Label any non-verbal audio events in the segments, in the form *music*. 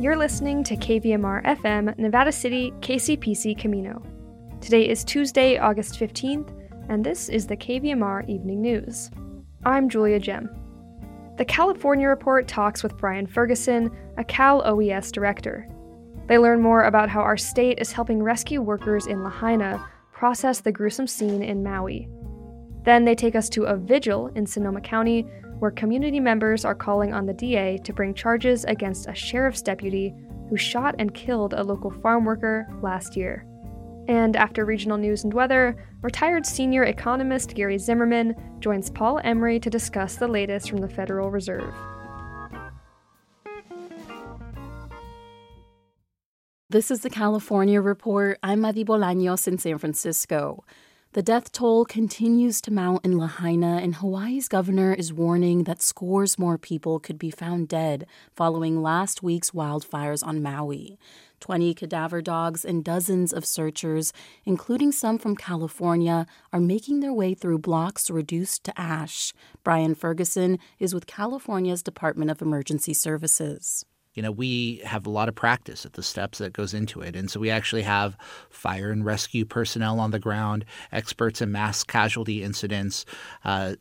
You're listening to KVMR FM, Nevada City, KCPC Camino. Today is Tuesday, August 15th, and this is the KVMR Evening News. I'm Julia Gem. The California Report talks with Brian Ferguson, a Cal OES director. They learn more about how our state is helping rescue workers in Lahaina process the gruesome scene in Maui. Then they take us to a vigil in Sonoma County where community members are calling on the DA to bring charges against a sheriff's deputy who shot and killed a local farm worker last year. And after regional news and weather, retired senior economist Gary Zimmerman joins Paul Emery to discuss the latest from the Federal Reserve. This is the California Report. I'm Madi Bolaños in San Francisco. The death toll continues to mount in Lahaina, and Hawaii's governor is warning that scores more people could be found dead following last week's wildfires on Maui. 20 cadaver dogs and dozens of searchers, including some from California, are making their way through blocks reduced to ash. Brian Ferguson is with California's Department of Emergency Services you know we have a lot of practice at the steps that goes into it and so we actually have fire and rescue personnel on the ground experts in mass casualty incidents uh,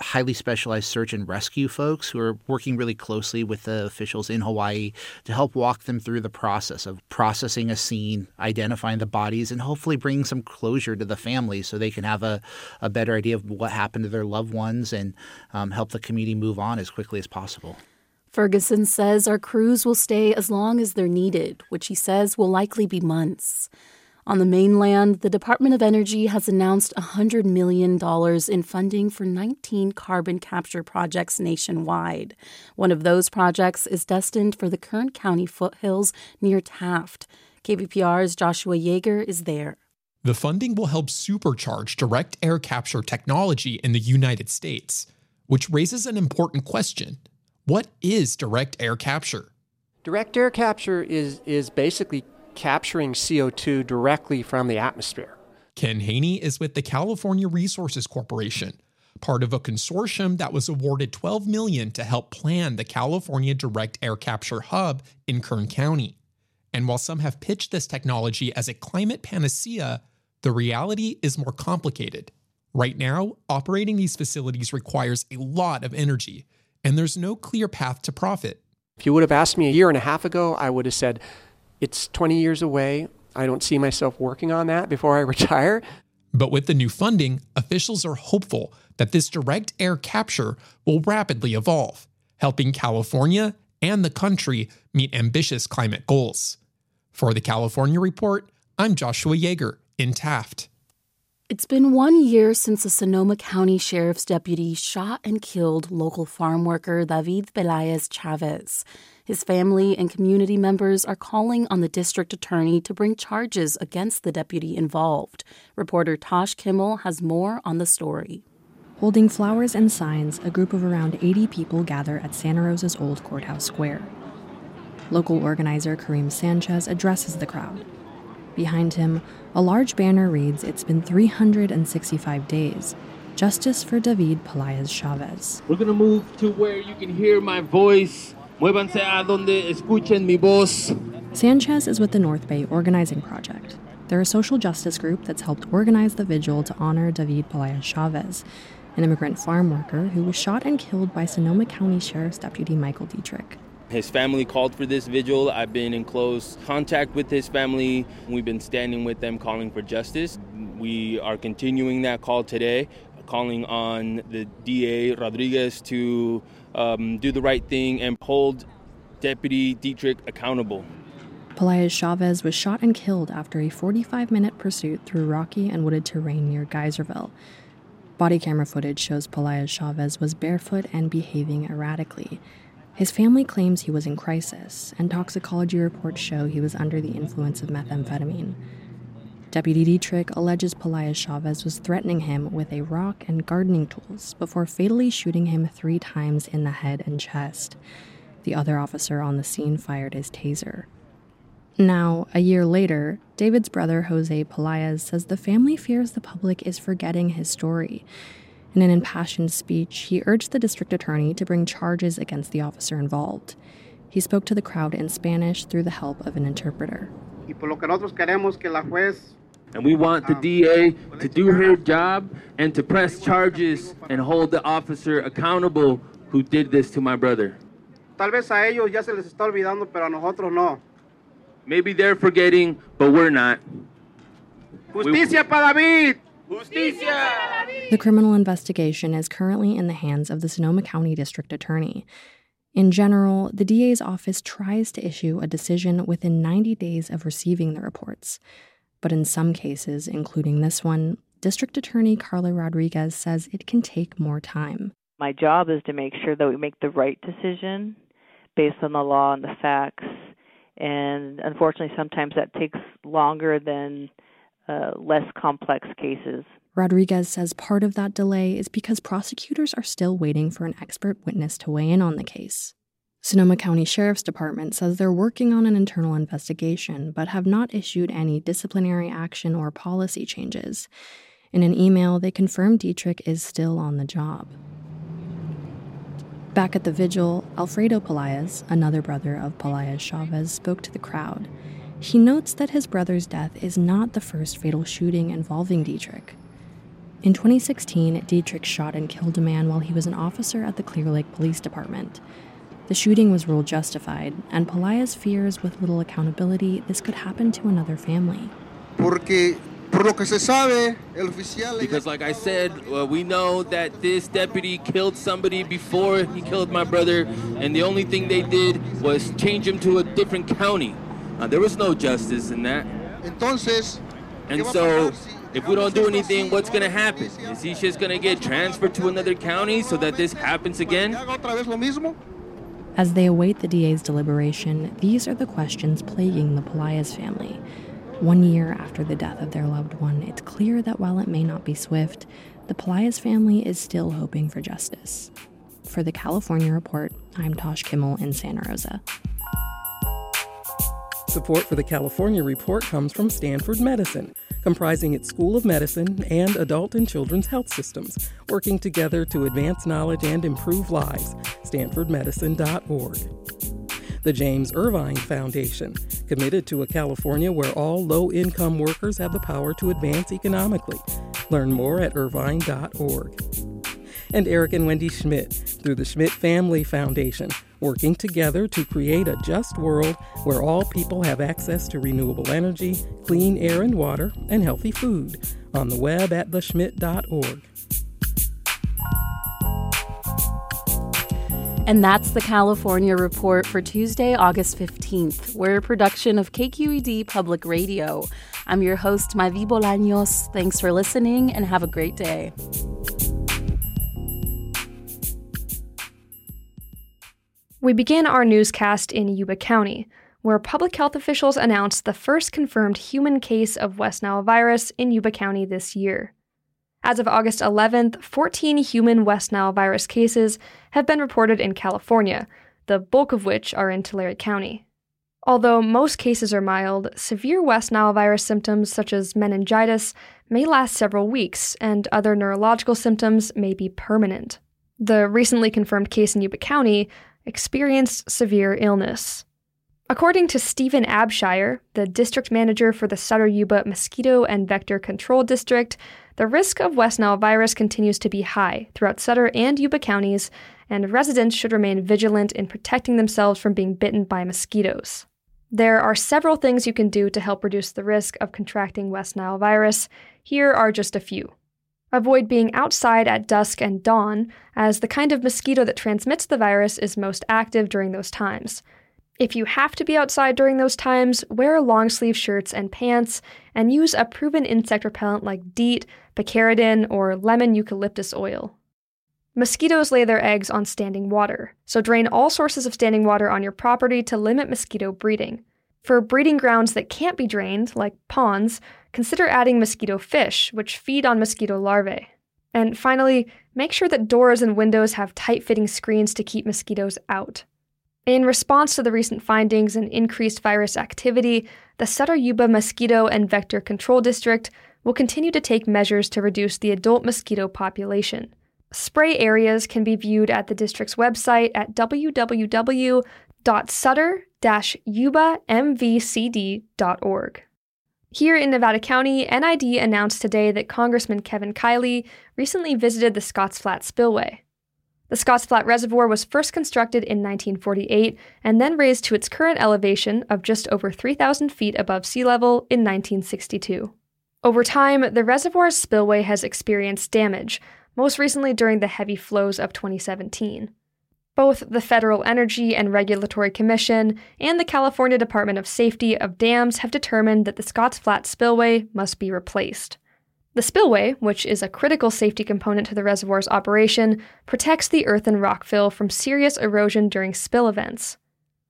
highly specialized search and rescue folks who are working really closely with the officials in Hawaii to help walk them through the process of processing a scene, identifying the bodies, and hopefully bringing some closure to the family so they can have a, a better idea of what happened to their loved ones and um, help the community move on as quickly as possible. Ferguson says our crews will stay as long as they're needed, which he says will likely be months. On the mainland, the Department of Energy has announced $100 million in funding for 19 carbon capture projects nationwide. One of those projects is destined for the Kern County foothills near Taft. KVPR's Joshua Yeager is there. The funding will help supercharge direct air capture technology in the United States, which raises an important question what is direct air capture? Direct air capture is, is basically capturing CO2 directly from the atmosphere. Ken Haney is with the California Resources Corporation, part of a consortium that was awarded 12 million to help plan the California Direct Air Capture hub in Kern County. And while some have pitched this technology as a climate panacea, the reality is more complicated. Right now, operating these facilities requires a lot of energy, and there's no clear path to profit. If you would have asked me a year and a half ago, I would have said, it's 20 years away. I don't see myself working on that before I *laughs* retire. But with the new funding, officials are hopeful that this direct air capture will rapidly evolve, helping California and the country meet ambitious climate goals. For the California Report, I'm Joshua Yeager in Taft. It's been one year since a Sonoma County Sheriff's deputy shot and killed local farm worker David Pelaez Chavez. His family and community members are calling on the district attorney to bring charges against the deputy involved. Reporter Tosh Kimmel has more on the story. Holding flowers and signs, a group of around 80 people gather at Santa Rosa's old courthouse square. Local organizer Kareem Sanchez addresses the crowd. Behind him, a large banner reads, It's been 365 days. Justice for David Pelaez Chavez. We're going to move to where you can hear my voice. Muévanse a donde escuchen mi voz. Sanchez is with the North Bay Organizing Project. They're a social justice group that's helped organize the vigil to honor David Pelaez Chavez, an immigrant farm worker who was shot and killed by Sonoma County Sheriff's Deputy Michael Dietrich. His family called for this vigil. I've been in close contact with his family. We've been standing with them calling for justice. We are continuing that call today, calling on the DA Rodriguez to um, do the right thing and hold Deputy Dietrich accountable. Pelaez Chavez was shot and killed after a 45 minute pursuit through rocky and wooded terrain near Geyserville. Body camera footage shows Pelaez Chavez was barefoot and behaving erratically. His family claims he was in crisis, and toxicology reports show he was under the influence of methamphetamine. Deputy Dietrich alleges Pelaez Chavez was threatening him with a rock and gardening tools before fatally shooting him three times in the head and chest. The other officer on the scene fired his taser. Now, a year later, David's brother Jose Pelaez says the family fears the public is forgetting his story in an impassioned speech, he urged the district attorney to bring charges against the officer involved. He spoke to the crowd in Spanish through the help of an interpreter. Y por lo que nosotros queremos que la juez And we want the um, DA to do her job and to press charges and hold the officer accountable who did this to my brother. Tal vez a ellos ya se les está olvidando, pero a nosotros no. Maybe they're forgetting, but we're not. Justicia para David. Justicia! The criminal investigation is currently in the hands of the Sonoma County District Attorney. In general, the DA's office tries to issue a decision within 90 days of receiving the reports. But in some cases, including this one, District Attorney Carla Rodriguez says it can take more time. My job is to make sure that we make the right decision based on the law and the facts. And unfortunately, sometimes that takes longer than uh, less complex cases. Rodriguez says part of that delay is because prosecutors are still waiting for an expert witness to weigh in on the case. Sonoma County Sheriff's Department says they're working on an internal investigation, but have not issued any disciplinary action or policy changes. In an email, they confirm Dietrich is still on the job. Back at the vigil, Alfredo Pelaez, another brother of Pelaez Chavez, spoke to the crowd. He notes that his brother's death is not the first fatal shooting involving Dietrich. In 2016, Dietrich shot and killed a man while he was an officer at the Clearlake Police Department. The shooting was ruled justified, and Pelaez fears with little accountability this could happen to another family. Porque por lo que se sabe, el oficial Because, like I said, uh, we know that this deputy killed somebody before he killed my brother, and the only thing they did was change him to a different county. Uh, there was no justice in that. Entonces, And ¿qué va a so, pasar si if we don't do anything, what's going to happen? Is he just going to get transferred to another county so that this happens again? ¿Que haga otra vez lo mismo? As they await the DA's deliberation, these are the questions plaguing the Pelaez family. One year after the death of their loved one, it's clear that while it may not be swift, the Pelaez family is still hoping for justice. For the California Report, I'm Tosh Kimmel in Santa Rosa. Support for the California Report comes from Stanford Medicine, comprising its School of Medicine and adult and children's health systems, working together to advance knowledge and improve lives. StanfordMedicine.org. The James Irvine Foundation, committed to a California where all low income workers have the power to advance economically. Learn more at irvine.org. And Eric and Wendy Schmidt through the Schmidt Family Foundation, working together to create a just world where all people have access to renewable energy, clean air and water, and healthy food. On the web at theschmidt.org. And that's the California Report for Tuesday, August 15th. We're a production of KQED Public Radio. I'm your host, Madi Bolaños. Thanks for listening and have a great day. We begin our newscast in Yuba County, where public health officials announced the first confirmed human case of West Nile virus in Yuba County this year. As of August 11th, 14 human West Nile virus cases have been reported in California, the bulk of which are in Tulare County. Although most cases are mild, severe West Nile virus symptoms such as meningitis may last several weeks, and other neurological symptoms may be permanent. The recently confirmed case in Yuba County experienced severe illness. According to Stephen Abshire, the district manager for the Sutter Yuba Mosquito and Vector Control District, the risk of West Nile virus continues to be high throughout Sutter and Yuba counties, and residents should remain vigilant in protecting themselves from being bitten by mosquitoes. There are several things you can do to help reduce the risk of contracting West Nile virus. Here are just a few. Avoid being outside at dusk and dawn, as the kind of mosquito that transmits the virus is most active during those times. If you have to be outside during those times, wear long sleeve shirts and pants, and use a proven insect repellent like DEET, picaridin, or lemon eucalyptus oil. Mosquitoes lay their eggs on standing water, so drain all sources of standing water on your property to limit mosquito breeding. For breeding grounds that can't be drained, like ponds, consider adding mosquito fish, which feed on mosquito larvae. And finally, make sure that doors and windows have tight fitting screens to keep mosquitoes out. In response to the recent findings and increased virus activity, the Sutter Yuba Mosquito and Vector Control District will continue to take measures to reduce the adult mosquito population. Spray areas can be viewed at the district's website at www.sutter-yubamvcd.org. Here in Nevada County, NID announced today that Congressman Kevin Kiley recently visited the Scotts Flat Spillway. The Scotts Flat Reservoir was first constructed in 1948 and then raised to its current elevation of just over 3,000 feet above sea level in 1962. Over time, the reservoir's spillway has experienced damage, most recently during the heavy flows of 2017. Both the Federal Energy and Regulatory Commission and the California Department of Safety of Dams have determined that the Scotts Flat spillway must be replaced. The spillway, which is a critical safety component to the reservoir's operation, protects the earth and rock fill from serious erosion during spill events.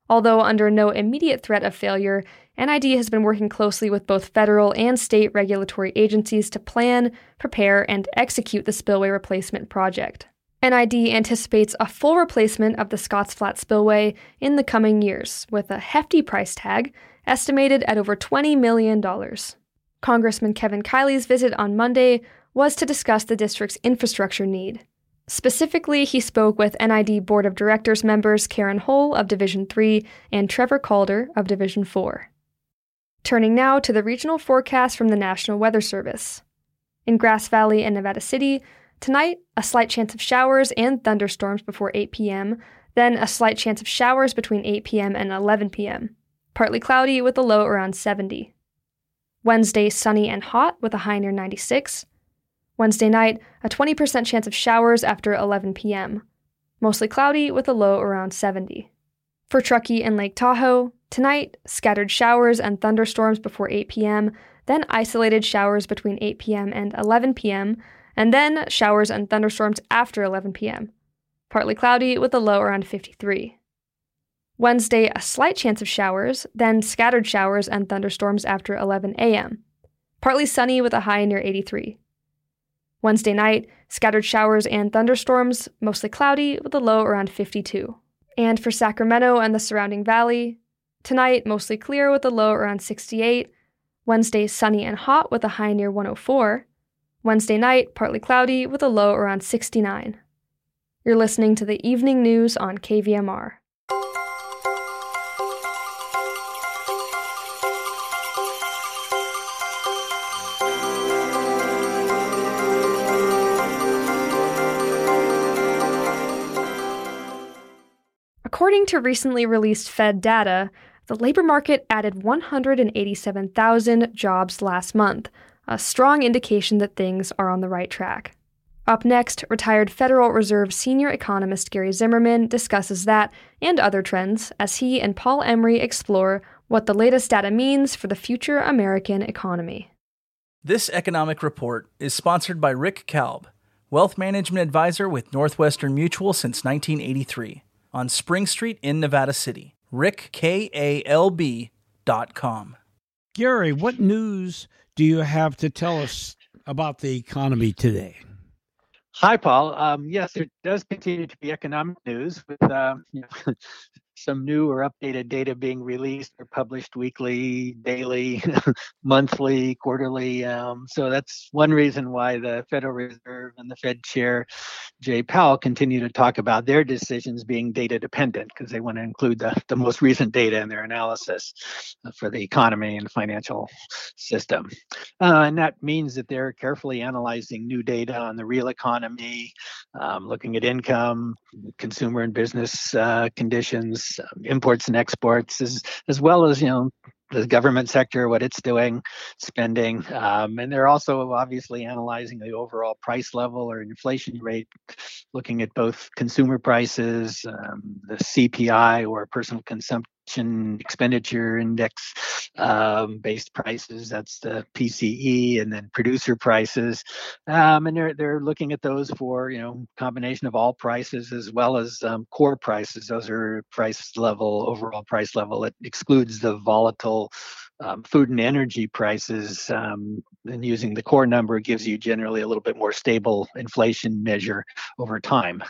Although under no immediate threat of failure, NID has been working closely with both federal and state regulatory agencies to plan, prepare, and execute the spillway replacement project. NID anticipates a full replacement of the Scotts Flat spillway in the coming years, with a hefty price tag estimated at over $20 million. Congressman Kevin Kiley's visit on Monday was to discuss the district's infrastructure need. Specifically, he spoke with NID Board of Directors members Karen Hull of Division 3 and Trevor Caulder of Division 4. Turning now to the regional forecast from the National Weather Service. In Grass Valley and Nevada City, Tonight, a slight chance of showers and thunderstorms before 8 p.m., then a slight chance of showers between 8 p.m. and 11 p.m. Partly cloudy with a low around 70. Wednesday, sunny and hot with a high near 96. Wednesday night, a 20% chance of showers after 11 p.m. Mostly cloudy with a low around 70. For Truckee and Lake Tahoe, tonight, scattered showers and thunderstorms before 8 p.m., then isolated showers between 8 p.m. and 11 p.m., and then showers and thunderstorms after 11 p.m. Partly cloudy with a low around 53. Wednesday, a slight chance of showers, then scattered showers and thunderstorms after 11 a.m. Partly sunny with a high near 83. Wednesday night, scattered showers and thunderstorms, mostly cloudy with a low around 52. And for Sacramento and the surrounding valley, tonight mostly clear with a low around 68. Wednesday, sunny and hot with a high near 104. Wednesday night, partly cloudy with a low around 69. You're listening to the evening news on KVMR. According to recently released Fed data, the labor market added 187,000 jobs last month, a strong indication that things are on the right track. Up next, retired Federal Reserve senior economist Gary Zimmerman discusses that and other trends as he and Paul Emery explore what the latest data means for the future American economy. This economic report is sponsored by Rick Kalb, wealth management advisor with Northwestern Mutual since 1983, on Spring Street in Nevada City. RickKalb.com. Gary, what news do you have to tell us about the economy today? Hi, Paul. Um, yes, there does continue to be economic news with um, *laughs* some new or updated data being released or published weekly, daily, *laughs* monthly, quarterly. Um, so that's one reason why the Federal Reserve and the Fed chair, Jay Powell, continue to talk about their decisions being data dependent because they want to include the, the most recent data in their analysis for the economy and financial system. Uh, and that means that they're carefully analyzing new data on the real economy, um, looking at income, consumer and business uh, conditions, um, imports and exports, as as well as you know the government sector, what it's doing, spending, um, and they're also obviously analyzing the overall price level or inflation rate, looking at both consumer prices, um, the CPI or personal consumption expenditure index um, based prices. That's the PCE, and then producer prices. Um, and they're they're looking at those for you know combination of all prices as well as um, core prices. Those are price level overall price level. It excludes the volatile. Um, food and energy prices, um, and using the core number gives you generally a little bit more stable inflation measure over time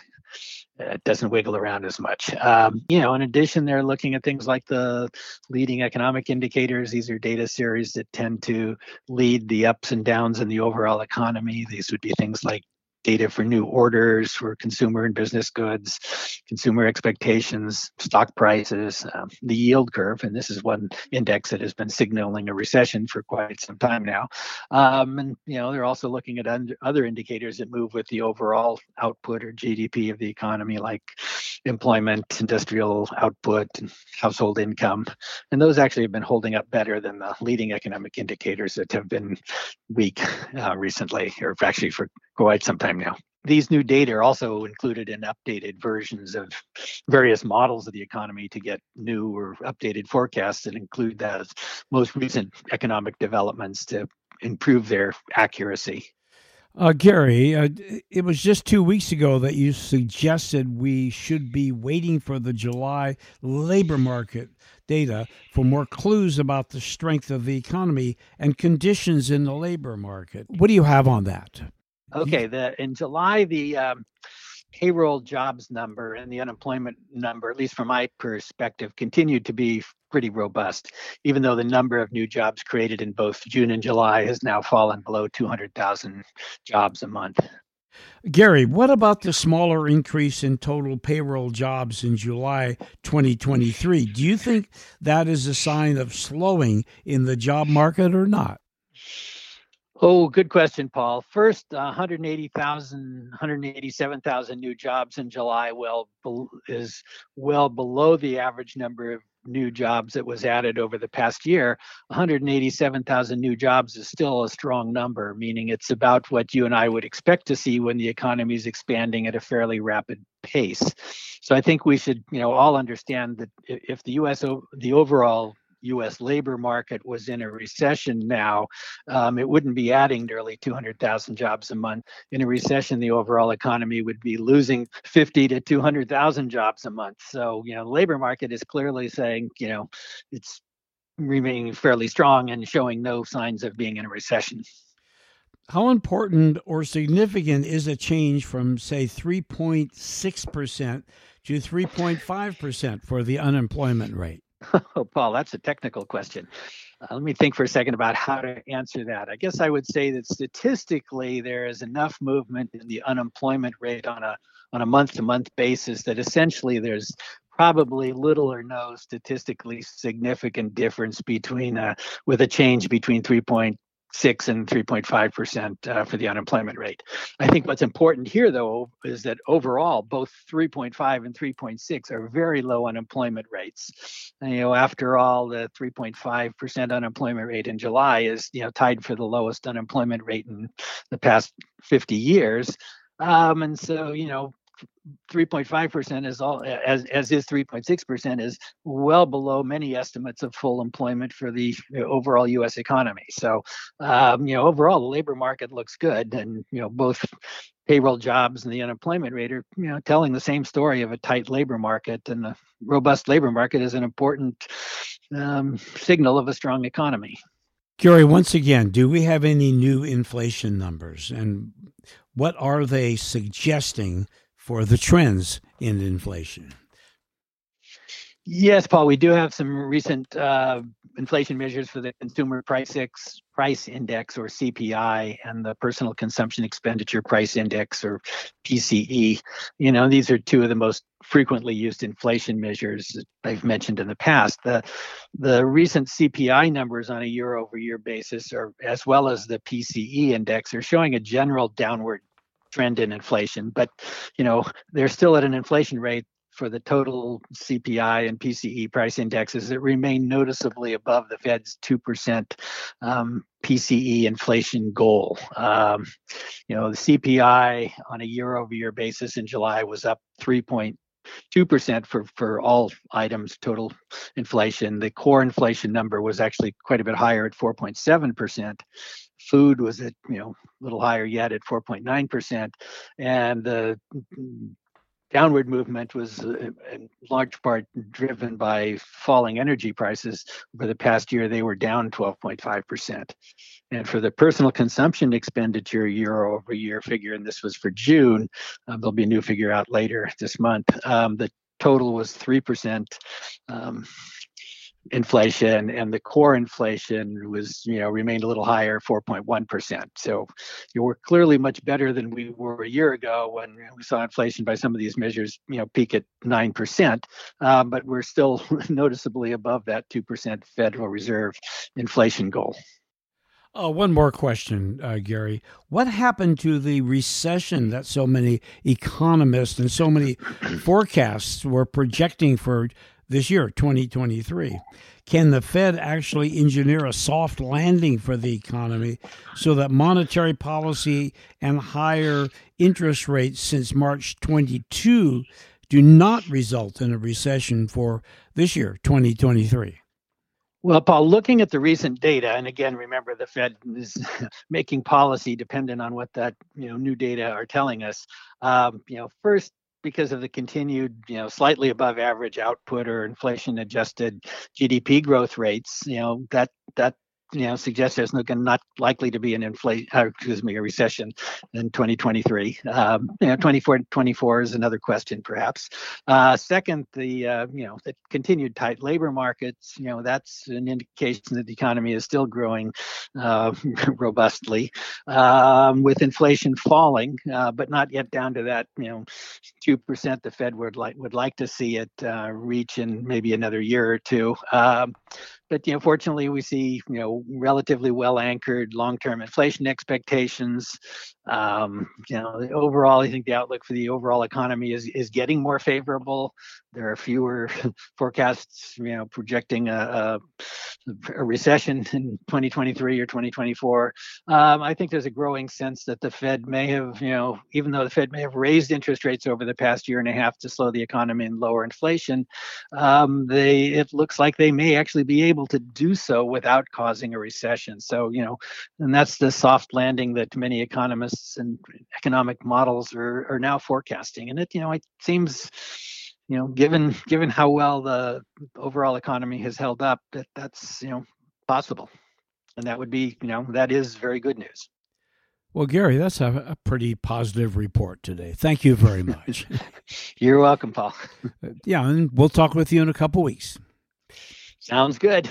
it doesn't wiggle around as much. Um, you know, in addition, they're looking at things like the leading economic indicators. These are data series that tend to lead the ups and downs in the overall economy. These would be things like data for new orders for consumer and business goods, consumer expectations, stock prices, um, the yield curve, and this is one index that has been signaling a recession for quite some time now. Um, and you know they're also looking at other indicators that move with the overall output or GDP of the economy, like employment, industrial output, household income, and those actually have been holding up better than the leading economic indicators that have been weak uh, recently, or actually for quite some time now. These new data are also included in updated versions of various models of the economy to get new or updated forecasts that include those most recent economic developments to improve their accuracy. Uh, Gary, uh, it was just two weeks ago that you suggested we should be waiting for the July labor market data for more clues about the strength of the economy and conditions in the labor market. What do you have on that? Okay, the in July the um, payroll jobs number and the unemployment number, at least from my perspective, continued to be pretty robust, even though the number of new jobs created in both June and July has now fallen below 200,000 jobs a month. Gary, what about the smaller increase in total payroll jobs in July 2023? Do you think that is a sign of slowing in the job market or not? Oh, good question, Paul. First, uh, 180,000, 187,000 new jobs in July well is well below the average number of new jobs that was added over the past year. 187,000 new jobs is still a strong number, meaning it's about what you and I would expect to see when the economy is expanding at a fairly rapid pace. So I think we should, you know, all understand that if the U.S. the overall U.S. labor market was in a recession now, um, it wouldn't be adding nearly 200,000 jobs a month. In a recession, the overall economy would be losing 50 to 200,000 jobs a month. So, you know, the labor market is clearly saying, you know, it's remaining fairly strong and showing no signs of being in a recession. How important or significant is a change from, say, 3.6% to 3.5% for the unemployment rate? Oh, *laughs* Paul, that's a technical question. Uh, let me think for a second about how to answer that. I guess I would say that statistically, there is enough movement in the unemployment rate on a on a month-to-month basis that essentially there's probably little or no statistically significant difference between uh, with a change between 3.0 six and 3.5 percent uh, for the unemployment rate. I think what's important here, though, is that overall, both 3.5 and 3.6 are very low unemployment rates. And, you know, after all, the 3.5 percent unemployment rate in July is, you know, tied for the lowest unemployment rate in the past 50 years. Um, and so, you know, 3.5% is all as as is 3.6% is well below many estimates of full employment for the overall US economy. So um, you know overall the labor market looks good and you know both payroll jobs and the unemployment rate are you know telling the same story of a tight labor market and the robust labor market is an important um, signal of a strong economy. Gary, once again, do we have any new inflation numbers and what are they suggesting for the trends in inflation. Yes, Paul, we do have some recent uh, inflation measures for the Consumer Price Price Index or CPI and the Personal Consumption Expenditure Price Index or PCE. You know, these are two of the most frequently used inflation measures I've mentioned in the past. The the recent CPI numbers on a year-over-year basis, are as well as the PCE index, are showing a general downward trend in inflation, but you know they're still at an inflation rate for the total CPI and PCE price indexes that remain noticeably above the Fed's two percent um, PCE inflation goal. Um, you know the CPI on a year-over-year basis in July was up three point two percent for for all items total inflation. The core inflation number was actually quite a bit higher at four point seven percent. Food was at you know a little higher yet at 4.9 percent, and the downward movement was uh, in large part driven by falling energy prices. For the past year, they were down 12.5 percent, and for the personal consumption expenditure year over year figure, and this was for June, um, there'll be a new figure out later this month. Um, the total was three percent. Um, inflation, and the core inflation was, you know, remained a little higher, 4.1%. So you we're clearly much better than we were a year ago when we saw inflation by some of these measures, you know, peak at 9%. Uh, but we're still *laughs* noticeably above that 2% Federal Reserve inflation goal. Uh, one more question, uh, Gary. What happened to the recession that so many economists and so many forecasts were projecting for this year, 2023? Can the Fed actually engineer a soft landing for the economy so that monetary policy and higher interest rates since March 22 do not result in a recession for this year, 2023? Well, Paul, looking at the recent data, and again, remember the Fed is *laughs* making policy dependent on what that you know new data are telling us. Um, you know, first because of the continued, you know, slightly above average output or inflation adjusted GDP growth rates, you know, that that you know suggests there's not, not likely to be an inflation uh, excuse me a recession in 2023 um, you know 24 24 is another question perhaps. Uh, second the uh, you know the continued tight labor markets you know that's an indication that the economy is still growing uh, *laughs* robustly um, with inflation falling uh, but not yet down to that you know 2% the fed would like would like to see it uh, reach in maybe another year or two. Um, but you know, fortunately, we see you know relatively well anchored long-term inflation expectations. Um, you know, overall, I think the outlook for the overall economy is is getting more favorable. There are fewer *laughs* forecasts, you know, projecting a, a, a recession in 2023 or 2024. Um, I think there's a growing sense that the Fed may have, you know, even though the Fed may have raised interest rates over the past year and a half to slow the economy and lower inflation, um, they it looks like they may actually be able to do so without causing a recession. So, you know, and that's the soft landing that many economists and economic models are are now forecasting. And it, you know, it seems you know, given *laughs* given how well the overall economy has held up, that that's you know possible, and that would be you know that is very good news. Well, Gary, that's a, a pretty positive report today. Thank you very *laughs* much. You're welcome, Paul. *laughs* yeah, and we'll talk with you in a couple weeks. Sounds good.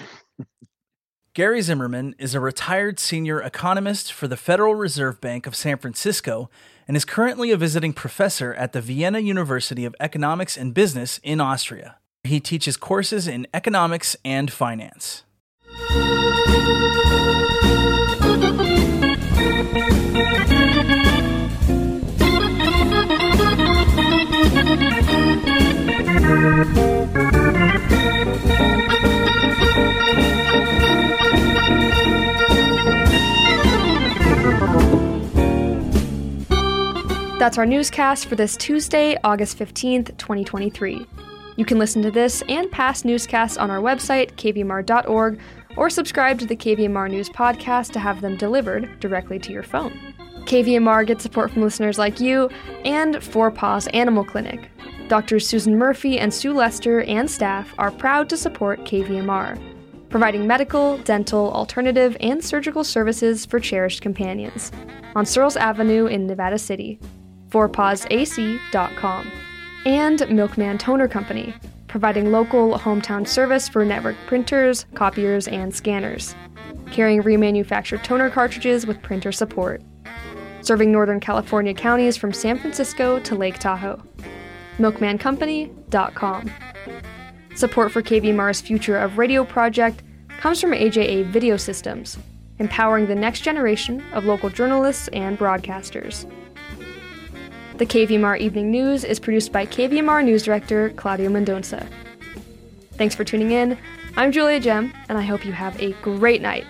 Gary Zimmerman is a retired senior economist for the Federal Reserve Bank of San Francisco and is currently a visiting professor at the Vienna University of Economics and Business in Austria. He teaches courses in economics and finance. That's our newscast for this Tuesday, August 15th, 2023. You can listen to this and past newscasts on our website, kvmr.org, or subscribe to the KVMR News Podcast to have them delivered directly to your phone. KVMR gets support from listeners like you and Four Paws Animal Clinic. Doctors Susan Murphy and Sue Lester and staff are proud to support KVMR, providing medical, dental, alternative, and surgical services for cherished companions on Searles Avenue in Nevada City fourpawsac.com, and Milkman Toner Company, providing local hometown service for network printers, copiers, and scanners, carrying remanufactured toner cartridges with printer support, serving Northern California counties from San Francisco to Lake Tahoe. MilkmanCompany.com. Support for KVMR's Future of Radio project comes from AJA Video Systems, empowering the next generation of local journalists and broadcasters. The KVMR Evening News is produced by KVMR News Director Claudio Mendonça. Thanks for tuning in. I'm Julia Gem, and I hope you have a great night.